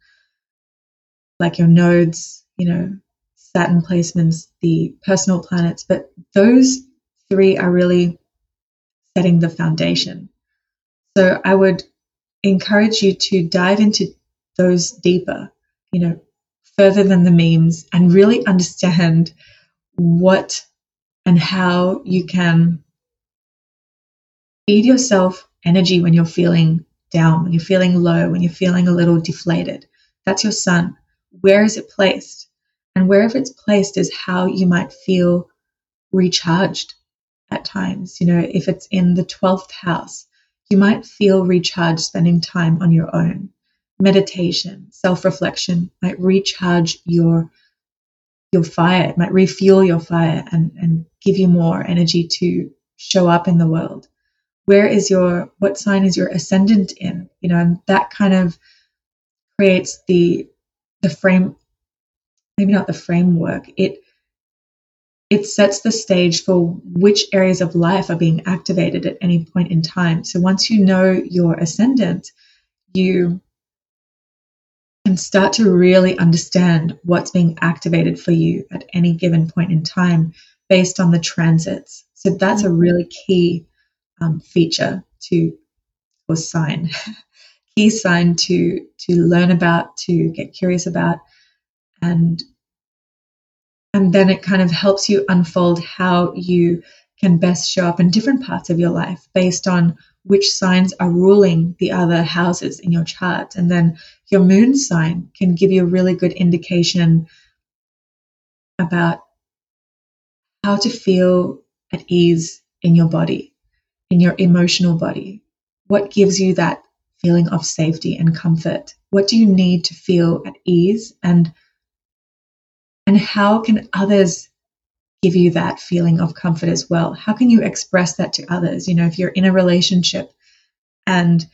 like your nodes, you know, Saturn placements, the personal planets, but those three are really setting the foundation. So I would encourage you to dive into those deeper, you know, further than the memes and really understand what and how you can feed yourself energy when you're feeling down, when you're feeling low, when you're feeling a little deflated. That's your sun. Where is it placed? And wherever it's placed is how you might feel recharged at times. You know, if it's in the 12th house, you might feel recharged spending time on your own. Meditation, self-reflection might recharge your your fire. It might refuel your fire and, and give you more energy to show up in the world. Where is your what sign is your ascendant in? You know, and that kind of creates the the frame maybe not the framework. It it sets the stage for which areas of life are being activated at any point in time. So once you know your ascendant you can start to really understand what's being activated for you at any given point in time based on the transits. So that's a mm-hmm. really key um, feature to or sign key sign to to learn about to get curious about and and then it kind of helps you unfold how you can best show up in different parts of your life based on which signs are ruling the other houses in your chart. And then your moon sign can give you a really good indication about how to feel at ease in your body, in your emotional body. What gives you that feeling of safety and comfort? What do you need to feel at ease and and how can others give you that feeling of comfort as well? How can you express that to others? You know, if you're in a relationship and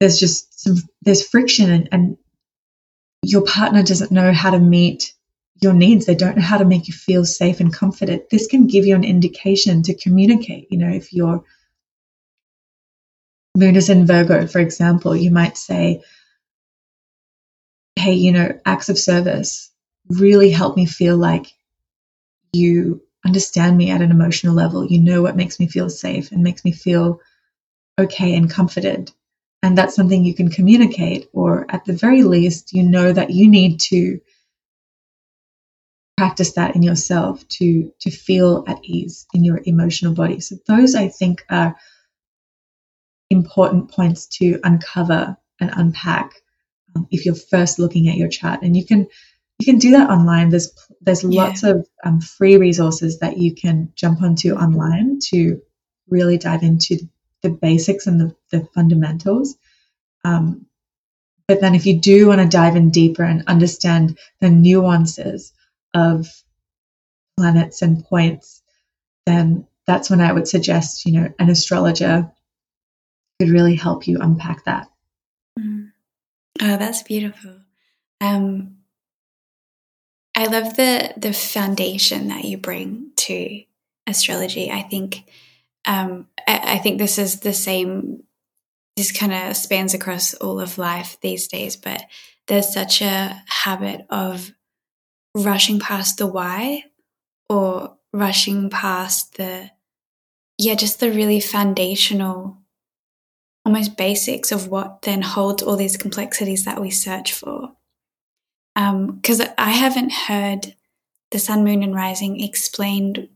there's just some there's friction and, and your partner doesn't know how to meet your needs they don't know how to make you feel safe and comforted this can give you an indication to communicate you know if your moon is in virgo for example you might say hey you know acts of service really help me feel like you understand me at an emotional level you know what makes me feel safe and makes me feel okay and comforted. And that's something you can communicate, or at the very least, you know that you need to practice that in yourself to to feel at ease in your emotional body. So those I think are important points to uncover and unpack um, if you're first looking at your chart. And you can you can do that online. There's there's yeah. lots of um, free resources that you can jump onto online to really dive into the basics and the, the fundamentals. Um, but then if you do want to dive in deeper and understand the nuances of planets and points, then that's when I would suggest, you know, an astrologer could really help you unpack that. Mm. Oh, that's beautiful. Um, I love the the foundation that you bring to astrology. I think um, I, I think this is the same. This kind of spans across all of life these days, but there's such a habit of rushing past the why or rushing past the yeah just the really foundational almost basics of what then holds all these complexities that we search for because um, i haven't heard the sun moon and rising explained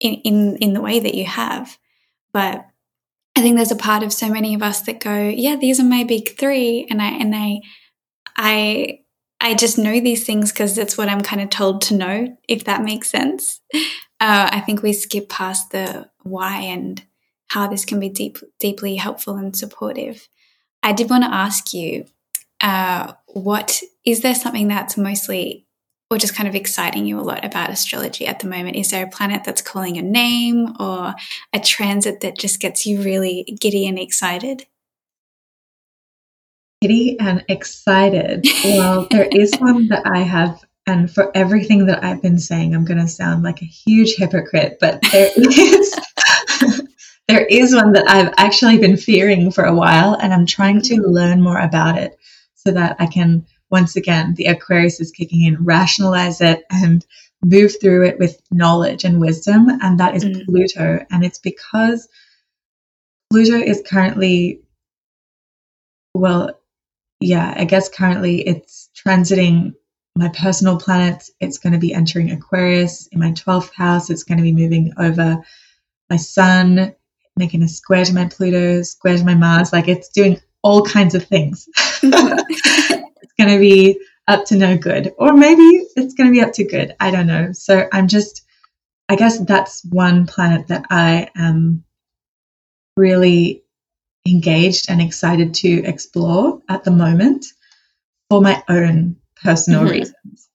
in, in, in the way that you have. But I think there's a part of so many of us that go, yeah, these are my big three. And I, and I, I, I just know these things because that's what I'm kind of told to know, if that makes sense. Uh, I think we skip past the why and how this can be deep, deeply helpful and supportive. I did want to ask you, uh, what is there something that's mostly or just kind of exciting you a lot about astrology at the moment? Is there a planet that's calling a name or a transit that just gets you really giddy and excited? Giddy and excited. Well, there is one that I have, and for everything that I've been saying, I'm going to sound like a huge hypocrite, but there is. There is one that I've actually been fearing for a while, and I'm trying to learn more about it so that I can once again, the Aquarius is kicking in, rationalize it and move through it with knowledge and wisdom. And that is mm. Pluto. And it's because Pluto is currently, well, yeah, I guess currently it's transiting my personal planets. It's going to be entering Aquarius in my 12th house. It's going to be moving over my sun, making a square to my Pluto, square to my Mars. Like it's doing all kinds of things. It's going to be up to no good, or maybe it's going to be up to good. I don't know. So I'm just, I guess that's one planet that I am really engaged and excited to explore at the moment for my own personal mm-hmm. reasons.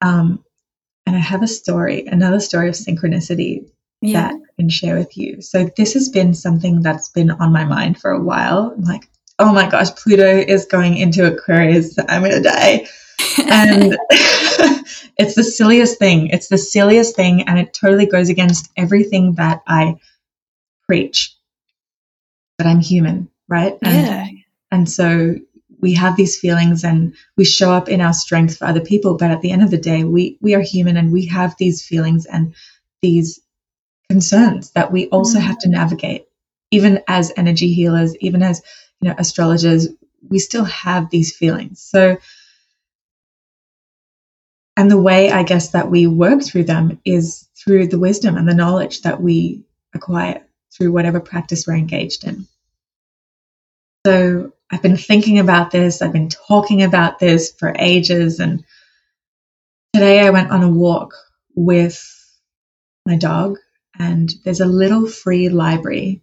Um, and I have a story, another story of synchronicity yeah. that I can share with you. So this has been something that's been on my mind for a while. I'm like, oh my gosh, Pluto is going into Aquarius. I'm going to die. And it's the silliest thing. It's the silliest thing. And it totally goes against everything that I preach. But I'm human, right? And, yeah. And so we have these feelings and we show up in our strength for other people. But at the end of the day, we, we are human and we have these feelings and these concerns that we also mm. have to navigate, even as energy healers, even as you know, astrologers, we still have these feelings. So, and the way I guess that we work through them is through the wisdom and the knowledge that we acquire through whatever practice we're engaged in. So I've been thinking about this, I've been talking about this for ages. And today I went on a walk with my dog, and there's a little free library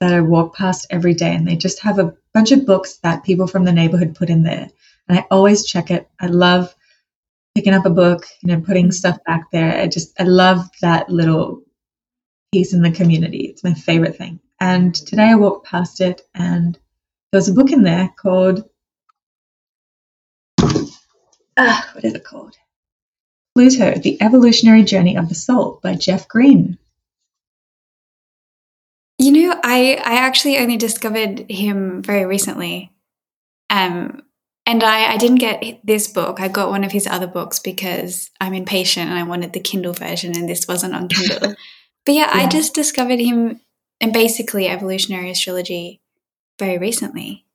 that I walk past every day, and they just have a bunch of books that people from the neighborhood put in there. And I always check it. I love picking up a book, you know, putting stuff back there. I just, I love that little piece in the community. It's my favorite thing. And today I walked past it and there's a book in there called ah, what is it called? Pluto: The Evolutionary Journey of the Soul by Jeff Green. You know, I I actually only discovered him very recently. Um and I, I didn't get this book. I got one of his other books because I'm impatient and I wanted the Kindle version and this wasn't on Kindle. but yeah, yeah, I just discovered him and basically evolutionary astrology very recently.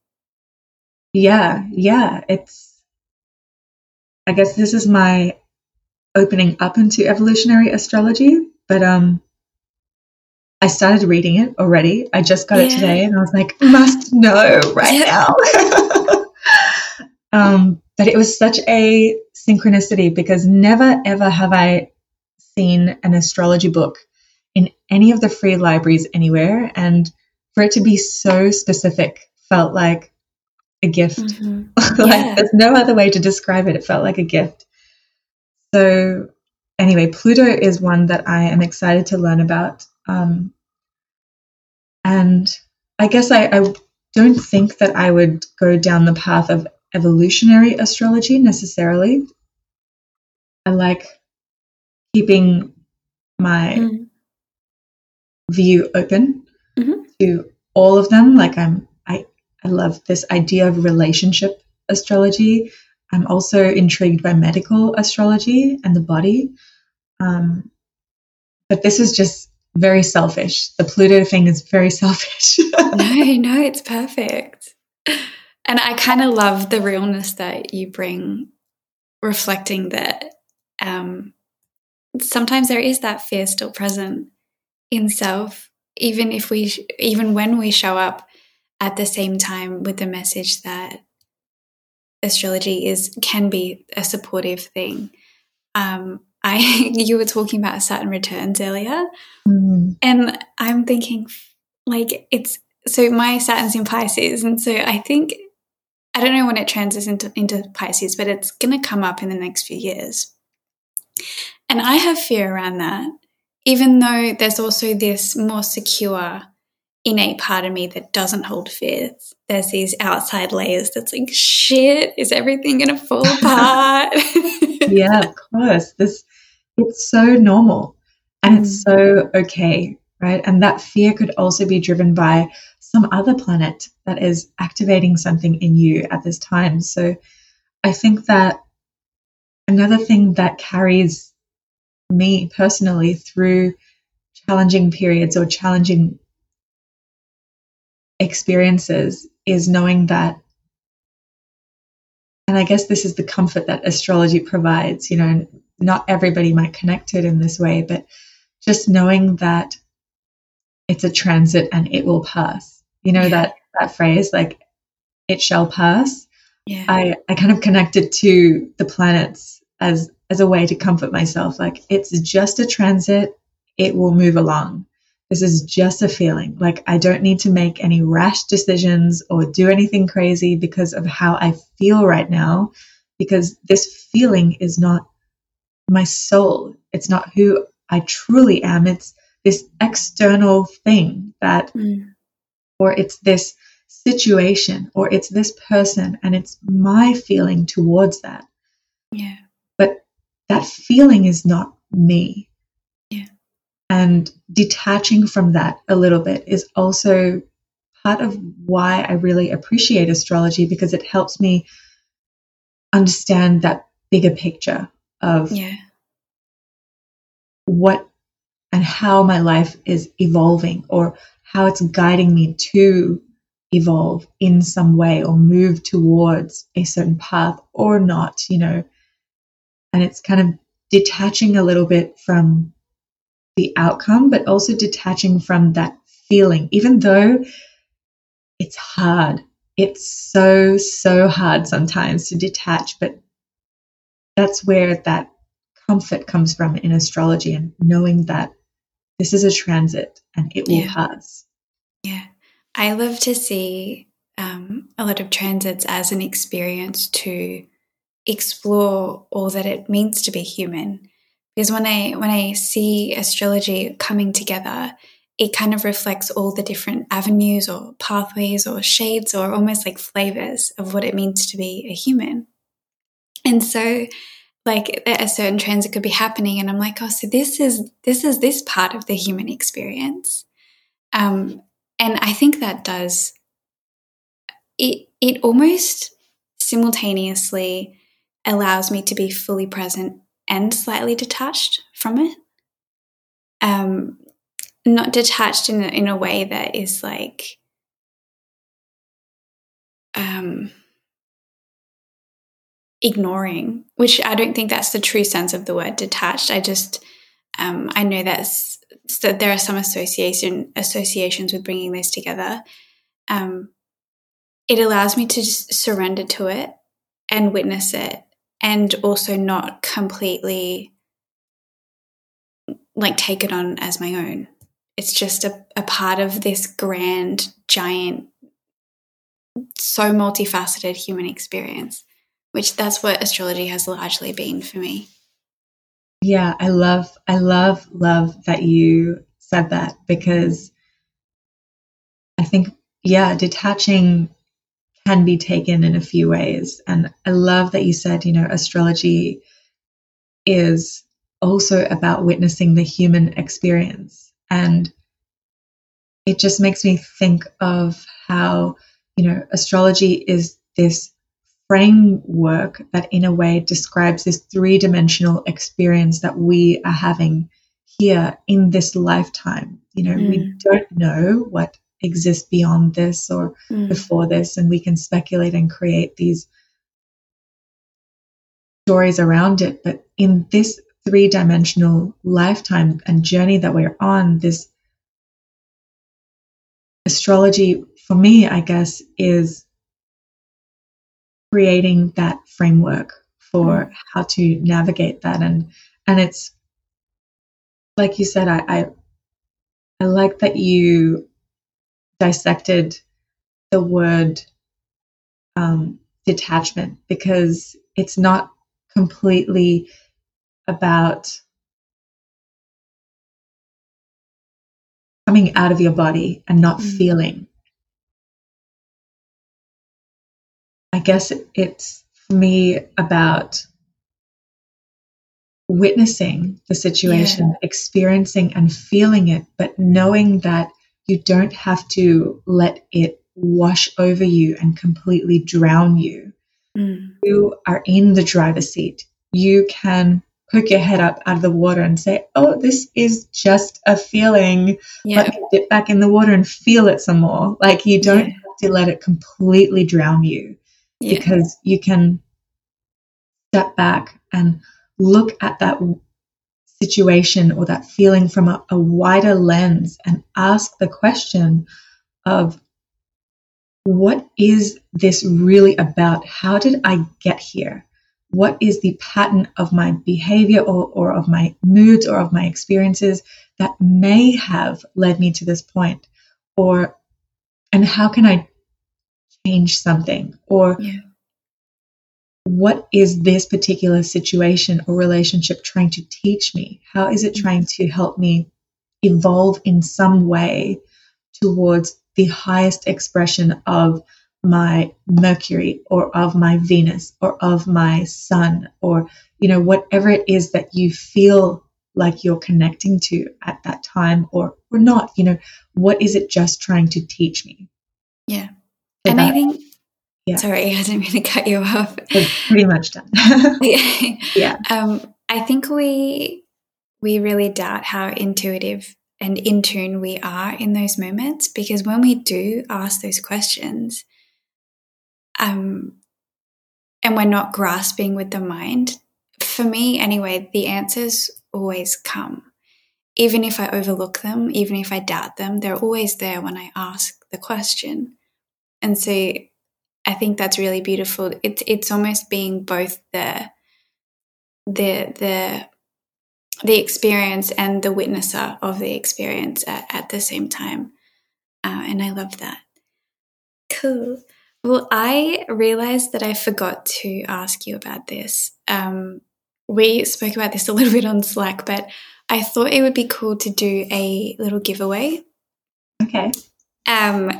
Yeah, yeah. It's, I guess this is my opening up into evolutionary astrology, but um, I started reading it already. I just got yeah. it today and I was like, must know right now. um, but it was such a synchronicity because never ever have I seen an astrology book in any of the free libraries anywhere. And for it to be so specific felt like a gift. Mm-hmm. like yeah. there's no other way to describe it. It felt like a gift. So anyway, Pluto is one that I am excited to learn about. Um, and I guess I, I don't think that I would go down the path of evolutionary astrology necessarily. I like keeping my mm. view open mm-hmm. to all of them. Like I'm, I, I love this idea of relationship astrology. I'm also intrigued by medical astrology and the body. Um, but this is just very selfish. The Pluto thing is very selfish. no, no, it's perfect. And I kind of love the realness that you bring, reflecting that um, sometimes there is that fear still present in self even if we even when we show up at the same time with the message that astrology is can be a supportive thing um i you were talking about saturn returns earlier mm. and i'm thinking like it's so my saturn's in pisces and so i think i don't know when it transits into, into pisces but it's going to come up in the next few years and i have fear around that even though there's also this more secure innate part of me that doesn't hold fears. There's these outside layers that's like, shit, is everything going to fall apart? yeah, of course. This it's so normal and it's mm. so okay, right? And that fear could also be driven by some other planet that is activating something in you at this time. So I think that another thing that carries me personally through challenging periods or challenging experiences is knowing that and i guess this is the comfort that astrology provides you know not everybody might connect it in this way but just knowing that it's a transit and it will pass you know yeah. that that phrase like it shall pass yeah. i i kind of connected to the planets as as a way to comfort myself. Like it's just a transit, it will move along. This is just a feeling. Like I don't need to make any rash decisions or do anything crazy because of how I feel right now, because this feeling is not my soul. It's not who I truly am. It's this external thing that, mm. or it's this situation, or it's this person, and it's my feeling towards that. Yeah But that feeling is not me. Yeah. And detaching from that a little bit is also part of why I really appreciate astrology because it helps me understand that bigger picture of yeah. what and how my life is evolving or how it's guiding me to evolve in some way or move towards a certain path or not, you know and it's kind of detaching a little bit from the outcome, but also detaching from that feeling, even though it's hard. It's so, so hard sometimes to detach, but that's where that comfort comes from in astrology and knowing that this is a transit and it will yeah. pass. Yeah. I love to see um, a lot of transits as an experience to explore all that it means to be human. Because when I when I see astrology coming together, it kind of reflects all the different avenues or pathways or shades or almost like flavors of what it means to be a human. And so like a certain transit could be happening and I'm like, oh, so this is this is this part of the human experience. Um, and I think that does it it almost simultaneously allows me to be fully present and slightly detached from it. Um, not detached in a, in a way that is like um, ignoring, which I don't think that's the true sense of the word detached. I just um, I know that's that there are some association associations with bringing this together. Um, it allows me to just surrender to it and witness it and also not completely like take it on as my own. It's just a, a part of this grand, giant, so multifaceted human experience, which that's what astrology has largely been for me. Yeah, I love, I love, love that you said that because I think, yeah, detaching can be taken in a few ways. And I love that you said, you know, astrology is also about witnessing the human experience. And it just makes me think of how, you know, astrology is this framework that, in a way, describes this three dimensional experience that we are having here in this lifetime. You know, mm. we don't know what exists beyond this or mm. before this and we can speculate and create these stories around it but in this three-dimensional lifetime and journey that we're on this astrology for me i guess is creating that framework for mm. how to navigate that and and it's like you said I, I I like that you dissected the word um, detachment because it's not completely about coming out of your body and not mm. feeling. I guess it's for me about witnessing the situation, yeah. experiencing and feeling it, but knowing that you don't have to let it wash over you and completely drown you. Mm. You are in the driver's seat. You can poke your head up out of the water and say, Oh, this is just a feeling. Yeah. Let me dip back in the water and feel it some more. Like you don't yeah. have to let it completely drown you yeah. because you can step back and look at that situation or that feeling from a, a wider lens and ask the question of what is this really about? How did I get here? What is the pattern of my behavior or, or of my moods or of my experiences that may have led me to this point? Or, and how can I change something? Or, yeah what is this particular situation or relationship trying to teach me? How is it mm. trying to help me evolve in some way towards the highest expression of my Mercury or of my Venus or of my Sun or, you know, whatever it is that you feel like you're connecting to at that time or, or not, you know, what is it just trying to teach me? Yeah. So and that, I think yeah. Sorry, I didn't mean to cut you off. pretty much done. yeah. Um, I think we we really doubt how intuitive and in tune we are in those moments because when we do ask those questions, um, and we're not grasping with the mind, for me anyway, the answers always come. even if I overlook them, even if I doubt them, they're always there when I ask the question. And so I think that's really beautiful. It's it's almost being both the the the the experience and the witnesser of the experience at, at the same time. Uh, and I love that. Cool. Well, I realized that I forgot to ask you about this. Um, we spoke about this a little bit on Slack, but I thought it would be cool to do a little giveaway. Okay. Um,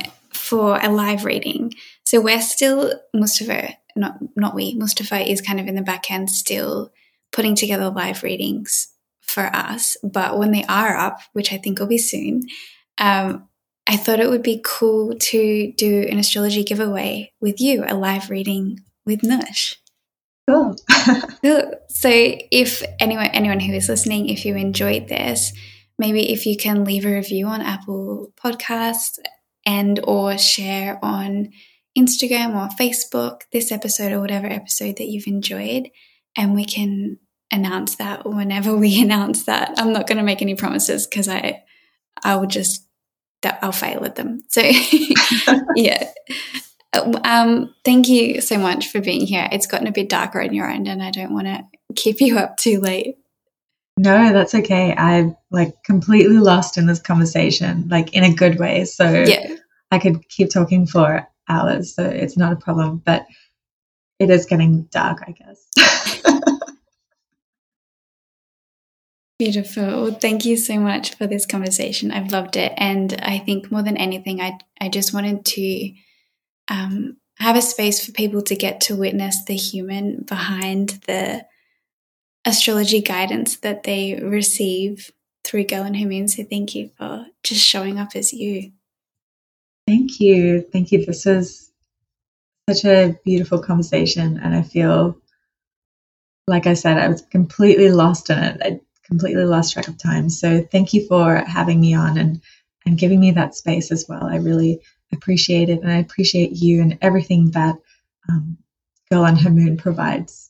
for a live reading. So we're still Mustafa, not not we. Mustafa is kind of in the back end still putting together live readings for us. But when they are up, which I think will be soon, um, I thought it would be cool to do an astrology giveaway with you, a live reading with Noush. Cool. so if anyone anyone who is listening, if you enjoyed this, maybe if you can leave a review on Apple Podcasts and or share on Instagram or Facebook this episode or whatever episode that you've enjoyed and we can announce that whenever we announce that. I'm not going to make any promises because I I will just that I'll fail at them. So yeah. Um, thank you so much for being here. It's gotten a bit darker on your end, and I don't want to keep you up too late. No, that's okay. I'm like completely lost in this conversation, like in a good way. So yeah. I could keep talking for hours, so it's not a problem. But it is getting dark, I guess. Beautiful. Thank you so much for this conversation. I've loved it. And I think more than anything, I, I just wanted to um, have a space for people to get to witness the human behind the astrology guidance that they receive through Girl and Her Moon. So thank you for just showing up as you. Thank you. Thank you. This was such a beautiful conversation. And I feel, like I said, I was completely lost in it. I completely lost track of time. So thank you for having me on and and giving me that space as well. I really appreciate it, and I appreciate you and everything that um, Girl and Her Moon provides.